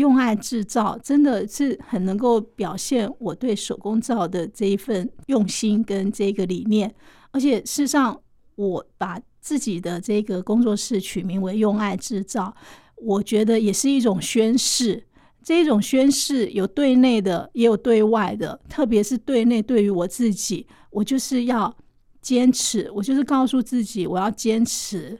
用爱制造真的是很能够表现我对手工皂的这一份用心跟这个理念。而且事实上，我把自己的这个工作室取名为“用爱制造”，我觉得也是一种宣誓。这一种宣誓有对内的，也有对外的。特别是对内，对于我自己，我就是要坚持，我就是告诉自己，我要坚持。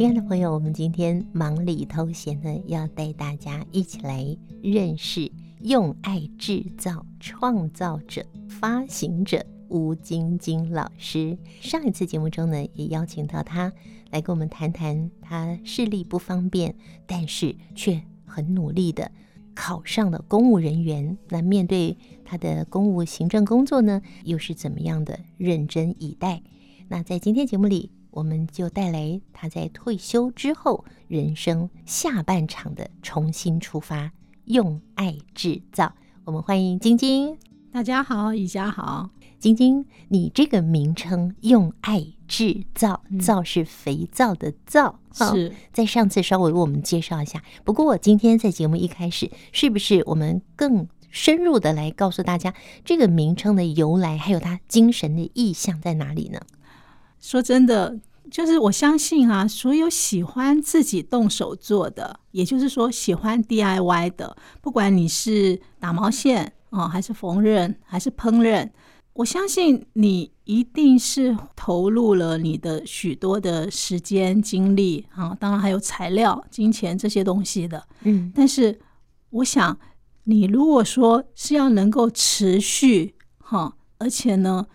亲爱的朋友，我们今天忙里偷闲的要带大家一起来认识用爱制造创造者、发行者吴晶晶老师。上一次节目中呢，也邀请到他来跟我们谈谈他视力不方便，但是却很努力的考上了公务人员。那面对他的公务行政工作呢，又是怎么样的认真以待？那在今天节目里。我们就带来他在退休之后人生下半场的重新出发，用爱制造。我们欢迎晶晶。大家好，宜家好。晶晶，你这个名称“用爱制造”，皂是肥皂的皂，是在上次稍微为我们介绍一下。不过我今天在节目一开始，是不是我们更深入的来告诉大家这个名称的由来，还有它精神的意象在哪里呢？说真的，就是我相信啊，所有喜欢自己动手做的，也就是说喜欢 DIY 的，不管你是打毛线啊，还是缝纫，还是烹饪，我相信你一定是投入了你的许多的时间精力啊，当然还有材料、金钱这些东西的。嗯，但是我想，你如果说是要能够持续哈，而且呢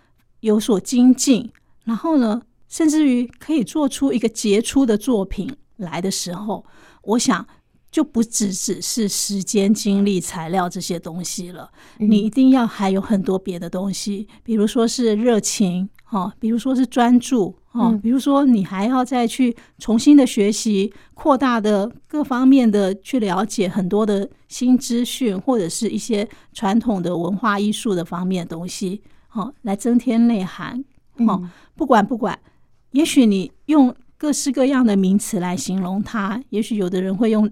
有所精进。然后呢，甚至于可以做出一个杰出的作品来的时候，我想就不只只是时间、精力、材料这些东西了。你一定要还有很多别的东西，比如说是热情，哈，比如说是专注，哈，比如说你还要再去重新的学习、扩大的各方面的去了解很多的新资讯，或者是一些传统的文化艺术的方面的东西，哦，来增添内涵。哦，不管不管，也许你用各式各样的名词来形容它，也许有的人会用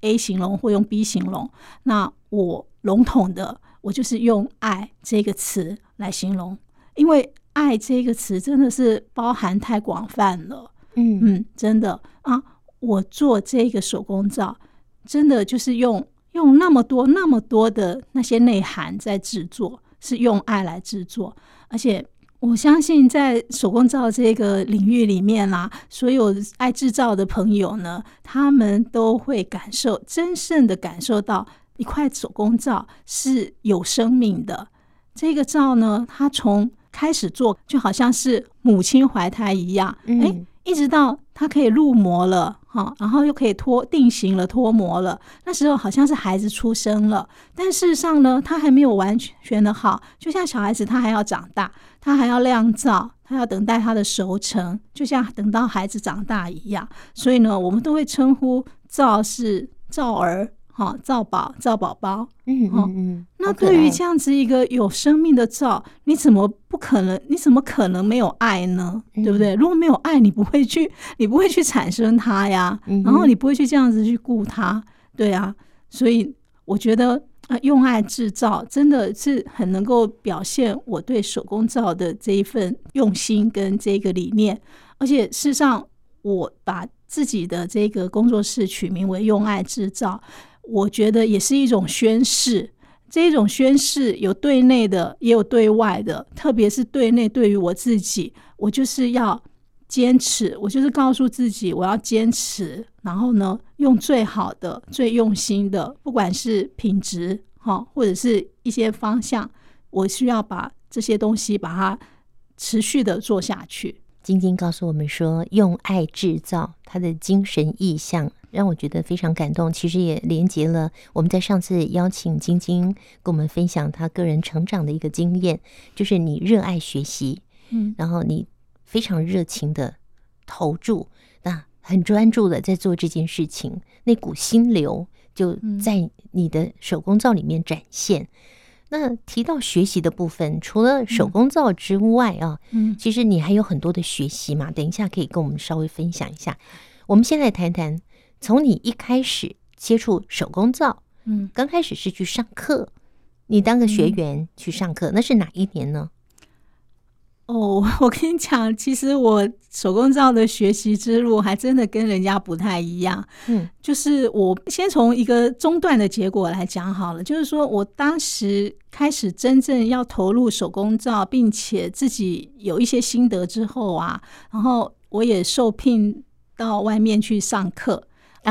A 形容，或用 B 形容。那我笼统的，我就是用“爱”这个词来形容，因为“爱”这个词真的是包含太广泛了。嗯嗯，真的啊，我做这个手工皂，真的就是用用那么多那么多的那些内涵在制作，是用爱来制作，而且。我相信在手工皂这个领域里面啦、啊，所有爱制造的朋友呢，他们都会感受真正的感受到一块手工皂是有生命的。这个皂呢，它从开始做就好像是母亲怀胎一样，哎、欸，一直到它可以入模了。好，然后又可以脱定型了，脱模了。那时候好像是孩子出生了，但事实上呢，他还没有完全的好。就像小孩子，他还要长大，他还要酿造，他要等待他的熟成，就像等到孩子长大一样。所以呢，我们都会称呼皂是皂儿。好，皂宝、皂宝宝，嗯嗯嗯。那对于这样子一个有生命的皂，你怎么不可能？你怎么可能没有爱呢？嗯、对不对？如果没有爱，你不会去，你不会去产生它呀。然后你不会去这样子去顾它，对啊。所以我觉得啊，用爱制造真的是很能够表现我对手工皂的这一份用心跟这个理念。而且事实上，我把自己的这个工作室取名为“用爱制造”。我觉得也是一种宣誓，这一种宣誓有对内的，也有对外的。特别是对内，对于我自己，我就是要坚持，我就是告诉自己，我要坚持。然后呢，用最好的、最用心的，不管是品质哈，或者是一些方向，我需要把这些东西把它持续的做下去。晶晶告诉我们说，用爱制造，它的精神意象让我觉得非常感动。其实也连接了我们在上次邀请晶晶跟我们分享她个人成长的一个经验，就是你热爱学习，嗯，然后你非常热情的投注，那很专注的在做这件事情，那股心流就在你的手工皂里面展现。嗯、那提到学习的部分，除了手工皂之外啊，嗯，其实你还有很多的学习嘛。等一下可以跟我们稍微分享一下。我们先来谈谈，从你一开始接触手工皂，嗯，刚开始是去上课，你当个学员去上课，那是哪一年呢？哦，我跟你讲，其实我手工皂的学习之路还真的跟人家不太一样。嗯，就是我先从一个中断的结果来讲好了，就是说我当时开始真正要投入手工皂，并且自己有一些心得之后啊，然后我也受聘到外面去上课，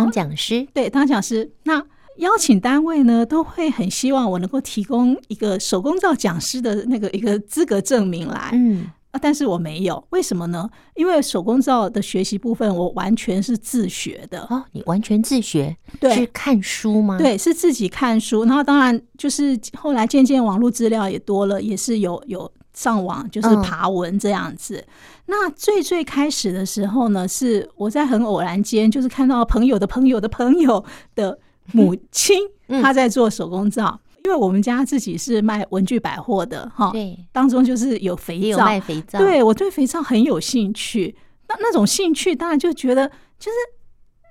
当讲师。对，当讲师。那邀请单位呢，都会很希望我能够提供一个手工皂讲师的那个一个资格证明来，嗯，但是我没有，为什么呢？因为手工皂的学习部分，我完全是自学的。哦，你完全自学？对，是看书吗？对，是自己看书。然后当然就是后来渐渐网络资料也多了，也是有有上网就是爬文这样子。嗯。那最最开始的时候呢，是我在很偶然间，就是看到朋友的朋友的朋友的。母亲她在做手工皂，嗯、因为我们家自己是卖文具百货的哈，对，当中就是有肥皂，有卖肥皂，对，我对肥皂很有兴趣。那那种兴趣当然就觉得就是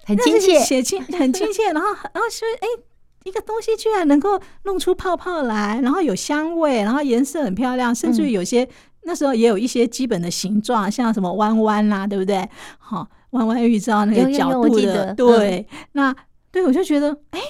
很亲切，写亲很亲切，然后然后是哎，一个东西居然能够弄出泡泡来，然后有香味，然后颜色很漂亮，甚至于有些、嗯、那时候也有一些基本的形状，像什么弯弯啦，对不对？好，弯弯玉皂那个角度的，对，嗯、那。对，我就觉得，哎，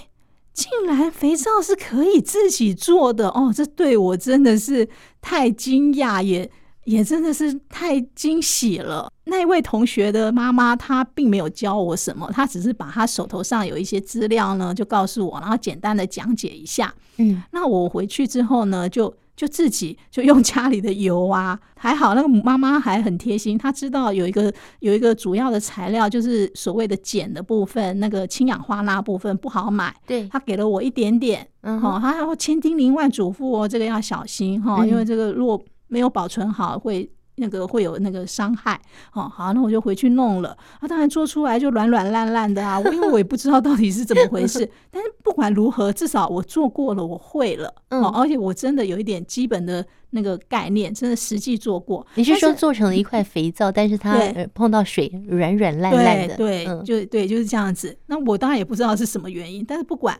竟然肥皂是可以自己做的哦！这对我真的是太惊讶，也也真的是太惊喜了。那一位同学的妈妈，她并没有教我什么，她只是把她手头上有一些资料呢，就告诉我，然后简单的讲解一下。嗯，那我回去之后呢，就。就自己就用家里的油啊，还好那个妈妈还很贴心，她知道有一个有一个主要的材料，就是所谓的碱的部分，那个氢氧化钠部分不好买，对，她给了我一点点，嗯，好，她还会千叮咛万嘱咐哦，这个要小心哈，因为这个如果没有保存好会。那个会有那个伤害哦，好，那我就回去弄了。啊，当然做出来就软软烂烂的啊，因为我也不知道到底是怎么回事。但是不管如何，至少我做过了，我会了。嗯，而且我真的有一点基本的那个概念，真的实际做过。你是说做成了一块肥皂，但是它碰到水软软烂烂的？对，就对，就是这样子。那我当然也不知道是什么原因，但是不管。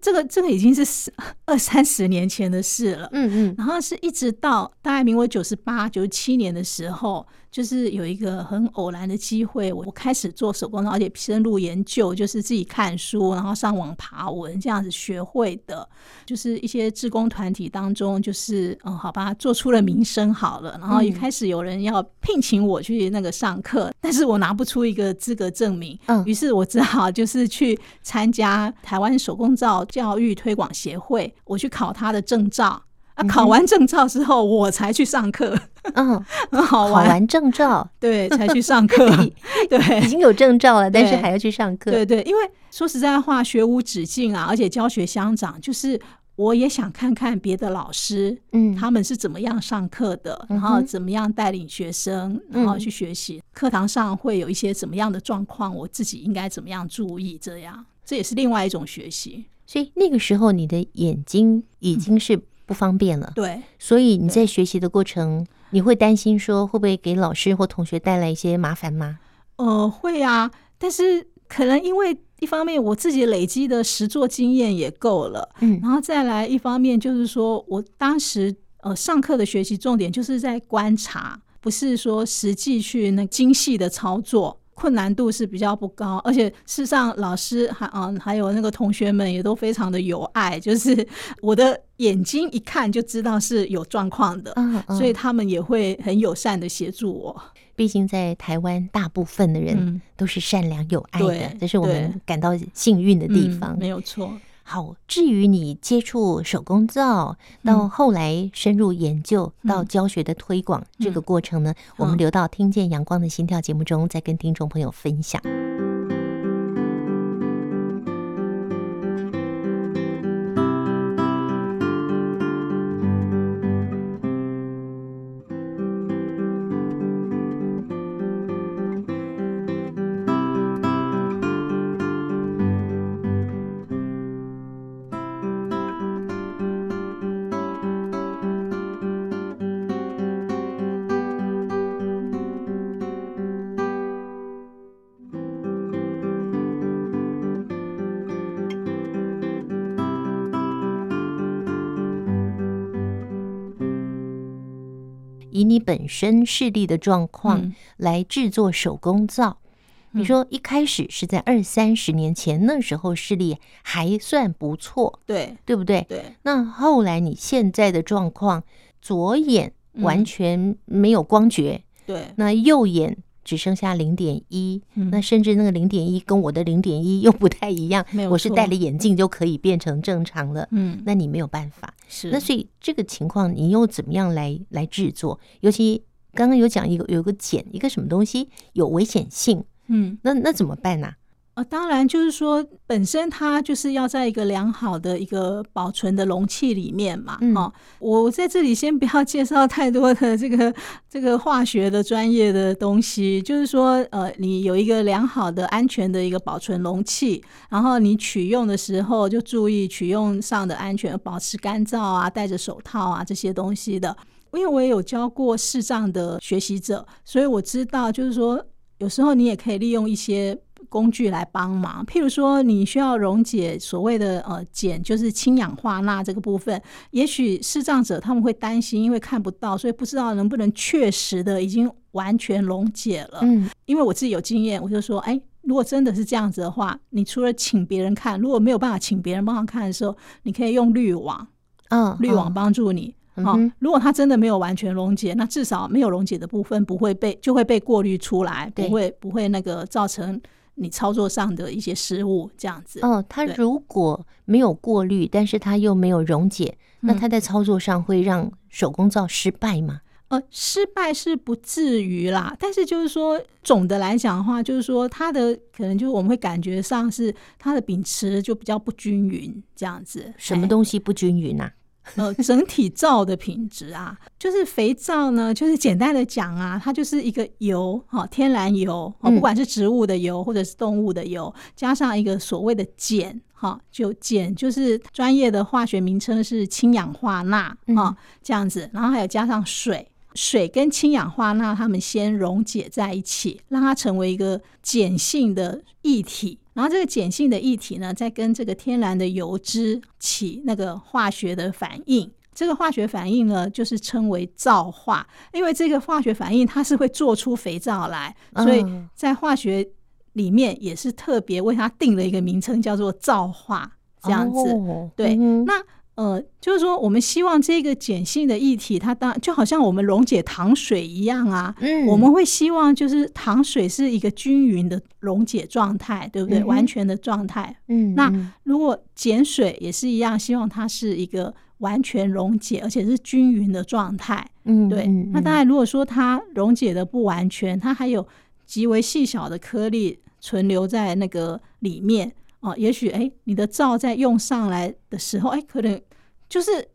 这个这个已经是十二三十年前的事了，嗯嗯，然后是一直到大概民国九十八、九十七年的时候。就是有一个很偶然的机会，我我开始做手工皂，而且深入研究，就是自己看书，然后上网爬文这样子学会的。就是一些志工团体当中，就是嗯，好吧，做出了名声好了，然后也开始有人要聘请我去那个上课，但是我拿不出一个资格证明，嗯，于是我只好就是去参加台湾手工皂教育推广协会，我去考他的证照。啊，考完证照之后，我才去上课。嗯，很好玩。考完证照，对，才去上课。对，已经有证照了，但是还要去上课。对对，因为说实在话，学无止境啊，而且教学相长，就是我也想看看别的老师，嗯，他们是怎么样上课的，然后怎么样带领学生，然后去学习。课堂上会有一些怎么样的状况，我自己应该怎么样注意？这样，这也是另外一种学习。所以那个时候，你的眼睛已经是。不方便了，对，所以你在学习的过程，你会担心说会不会给老师或同学带来一些麻烦吗？呃，会啊，但是可能因为一方面我自己累积的实作经验也够了，嗯，然后再来一方面就是说我当时呃上课的学习重点就是在观察，不是说实际去那精细的操作。困难度是比较不高，而且事实上老师还嗯还有那个同学们也都非常的有爱，就是我的眼睛一看就知道是有状况的，嗯嗯，所以他们也会很友善的协助我。毕竟在台湾，大部分的人都是善良有爱的，嗯、这是我们感到幸运的地方。嗯、没有错。好，至于你接触手工皂，到后来深入研究，嗯、到教学的推广、嗯、这个过程呢，嗯、我们留到听见阳光的心跳节目中再跟听众朋友分享。你本身视力的状况来制作手工皂。嗯、你说一开始是在二三十年前，那时候视力还算不错，对对不对？对。那后来你现在的状况，左眼完全没有光觉，嗯、对，那右眼。只剩下零点一，那甚至那个零点一跟我的零点一又不太一样。我是戴了眼镜就可以变成正常了。嗯，那你没有办法。是，那所以这个情况你又怎么样来来制作？尤其刚刚有讲一个有个碱，一个什么东西有危险性。嗯，那那怎么办呢、啊？呃，当然就是说，本身它就是要在一个良好的一个保存的容器里面嘛。嗯、哦，我在这里先不要介绍太多的这个这个化学的专业的东西，就是说，呃，你有一个良好的、安全的一个保存容器，然后你取用的时候就注意取用上的安全，保持干燥啊，戴着手套啊这些东西的。因为我也有教过视障的学习者，所以我知道，就是说，有时候你也可以利用一些。工具来帮忙，譬如说你需要溶解所谓的呃碱，就是氢氧化钠这个部分。也许视障者他们会担心，因为看不到，所以不知道能不能确实的已经完全溶解了。嗯，因为我自己有经验，我就说，哎，如果真的是这样子的话，你除了请别人看，如果没有办法请别人帮忙看的时候，你可以用滤网，嗯，滤网帮助你。好、哦，如果它真的没有完全溶解，那至少没有溶解的部分不会被就会被过滤出来，不会不会那个造成。你操作上的一些失误，这样子哦。它如果没有过滤，但是它又没有溶解，那它在操作上会让手工皂失败吗？呃，失败是不至于啦，但是就是说，总的来讲的话，就是说它的可能就是我们会感觉上是它的秉持就比较不均匀，这样子。什么东西不均匀啊？呃，整体皂的品质啊，就是肥皂呢，就是简单的讲啊，它就是一个油，哈，天然油，哦不管是植物的油或者是动物的油，加上一个所谓的碱，哈，就碱就是专业的化学名称是氢氧化钠，哈，这样子，然后还有加上水，水跟氢氧化钠它们先溶解在一起，让它成为一个碱性的液体。然后这个碱性的液体呢，再跟这个天然的油脂起那个化学的反应，这个化学反应呢，就是称为皂化。因为这个化学反应它是会做出肥皂来，所以在化学里面也是特别为它定了一个名称，叫做皂化。这样子，对，那。呃，就是说，我们希望这个碱性的液体，它当就好像我们溶解糖水一样啊。嗯，我们会希望就是糖水是一个均匀的溶解状态，对不对？嗯、完全的状态。嗯，那如果碱水也是一样，希望它是一个完全溶解，而且是均匀的状态。嗯，对。那当然，如果说它溶解的不完全，它还有极为细小的颗粒存留在那个里面。哦，也许哎，你的皂在用上来的时候，哎，可能就是，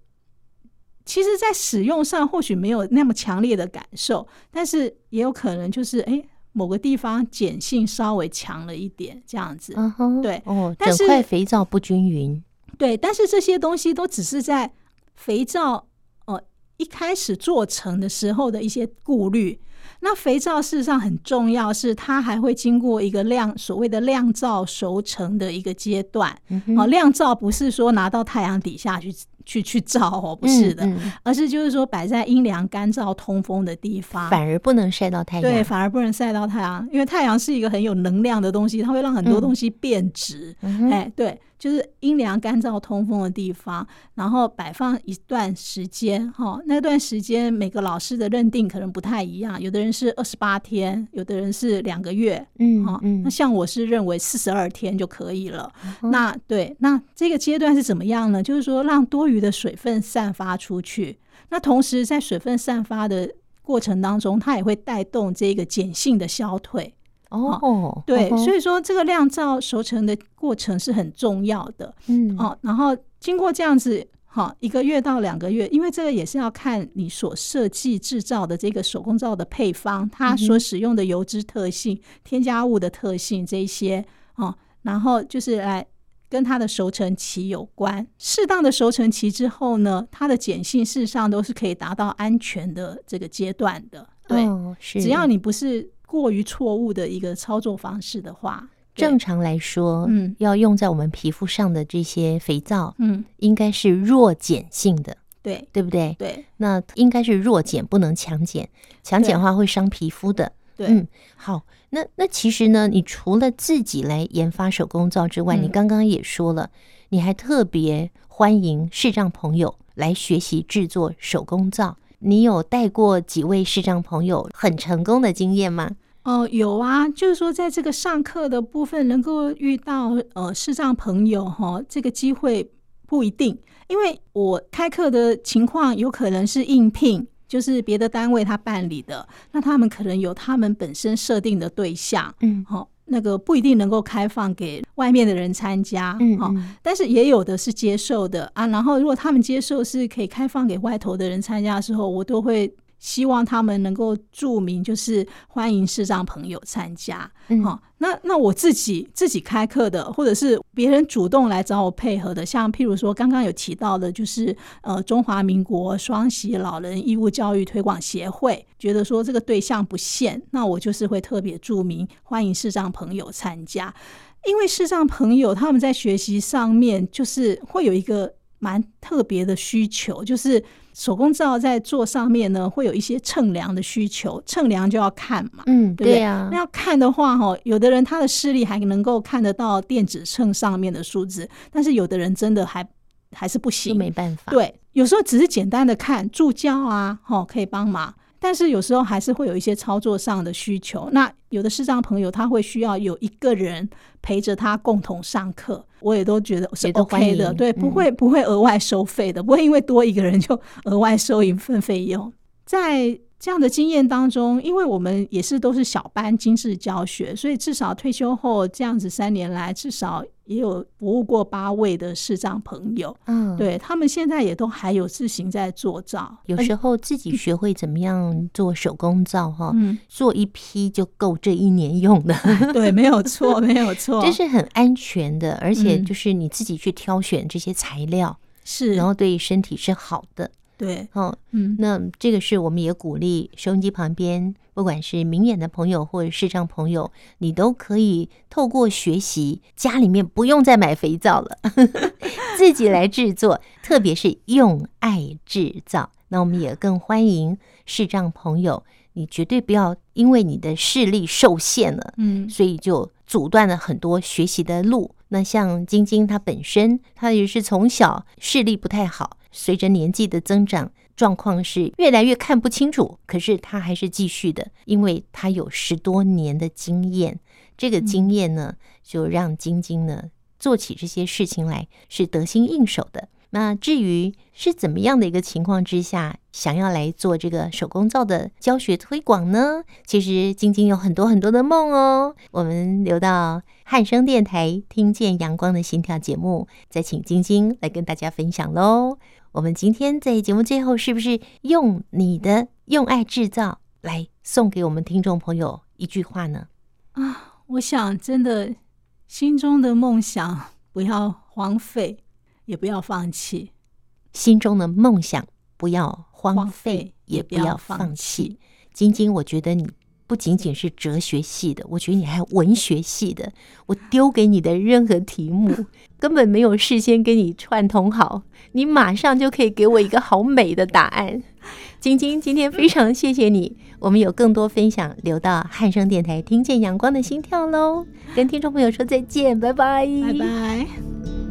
其实，在使用上或许没有那么强烈的感受，但是也有可能就是哎，某个地方碱性稍微强了一点，这样子。嗯哼，对。哦，整块肥皂不均匀。对，但是这些东西都只是在肥皂呃一开始做成的时候的一些顾虑。那肥皂事实上很重要，是它还会经过一个晾，所谓的晾皂熟成的一个阶段。哦、嗯哼，晾皂不是说拿到太阳底下去去 去照哦，不是的，嗯嗯、而是就是说摆在阴凉、干燥、通风的地方，反而不能晒到太阳。对，反而不能晒到太阳，因为太阳是一个很有能量的东西，它会让很多东西变质。嗯、哎，对。就是阴凉、干燥、通风的地方，然后摆放一段时间，哈，那段时间每个老师的认定可能不太一样，有的人是二十八天，有的人是两个月，嗯，哈，那像我是认为四十二天就可以了。嗯、那对，那这个阶段是怎么样呢？就是说让多余的水分散发出去，那同时在水分散发的过程当中，它也会带动这个碱性的消退。哦，对，所以说这个酿造熟成的过程是很重要的。嗯，哦，然后经过这样子，哈，一个月到两个月，因为这个也是要看你所设计制造的这个手工皂的配方，它所使用的油脂特性、添加物的特性这一些，哦，然后就是来跟它的熟成期有关。适当的熟成期之后呢，它的碱性事实上都是可以达到安全的这个阶段的。对，只要你不是。过于错误的一个操作方式的话，正常来说，嗯，要用在我们皮肤上的这些肥皂，嗯，应该是弱碱性的，对，对不对？对，那应该是弱碱，不能强碱，强碱的话会伤皮肤的。对，嗯，好，那那其实呢，你除了自己来研发手工皂之外，嗯、你刚刚也说了，你还特别欢迎视障朋友来学习制作手工皂。你有带过几位视障朋友很成功的经验吗？哦，有啊，就是说在这个上课的部分，能够遇到呃视障朋友哈，这个机会不一定，因为我开课的情况有可能是应聘，就是别的单位他办理的，那他们可能有他们本身设定的对象，嗯，好。那个不一定能够开放给外面的人参加，嗯，嗯，但是也有的是接受的啊。然后如果他们接受是可以开放给外头的人参加的时候，我都会。希望他们能够注明，就是欢迎视障朋友参加。好、嗯哦，那那我自己自己开课的，或者是别人主动来找我配合的，像譬如说刚刚有提到的，就是呃中华民国双喜老人义务教育推广协会，觉得说这个对象不限，那我就是会特别注明欢迎视障朋友参加，因为视障朋友他们在学习上面就是会有一个蛮特别的需求，就是。手工皂在做上面呢，会有一些称量的需求，称量就要看嘛，嗯，对不对？对啊，那要看的话，哈，有的人他的视力还能够看得到电子秤上面的数字，但是有的人真的还还是不行，没办法。对，有时候只是简单的看助教啊，哈，可以帮忙。但是有时候还是会有一些操作上的需求。那有的视障朋友他会需要有一个人陪着他共同上课，我也都觉得是 OK 的，对，不会不会额外收费的，不会因为多一个人就额外收一份费用。在这样的经验当中，因为我们也是都是小班精致教学，所以至少退休后这样子三年来，至少也有服务过八位的视障朋友。嗯，对，他们现在也都还有自行在做皂，有时候自己学会怎么样做手工皂哈，嗯，做一批就够这一年用的。对，没有错，没有错，这是很安全的，而且就是你自己去挑选这些材料，是，然后对身体是好的。对，哦，嗯，那这个是我们也鼓励收音机旁边，不管是明眼的朋友或者视障朋友，你都可以透过学习，家里面不用再买肥皂了，自己来制作，特别是用爱制造。那我们也更欢迎视障朋友，你绝对不要因为你的视力受限了，嗯，所以就阻断了很多学习的路。那像晶晶她本身，她也是从小视力不太好。随着年纪的增长，状况是越来越看不清楚。可是他还是继续的，因为他有十多年的经验。这个经验呢，就让晶晶呢做起这些事情来是得心应手的。那至于是怎么样的一个情况之下，想要来做这个手工皂的教学推广呢？其实晶晶有很多很多的梦哦。我们留到汉声电台听见阳光的心跳节目，再请晶晶来跟大家分享喽。我们今天在节目最后，是不是用你的用爱制造来送给我们听众朋友一句话呢？啊，我想真的心中的梦想不要荒废，也不要放弃。心中的梦想不要荒废，也不要放弃。晶晶，我觉得你。不仅仅是哲学系的，我觉得你还有文学系的。我丢给你的任何题目，根本没有事先跟你串通好，你马上就可以给我一个好美的答案。晶晶，今天非常谢谢你，我们有更多分享，留到汉声电台听见阳光的心跳喽。跟听众朋友说再见，拜拜，拜拜。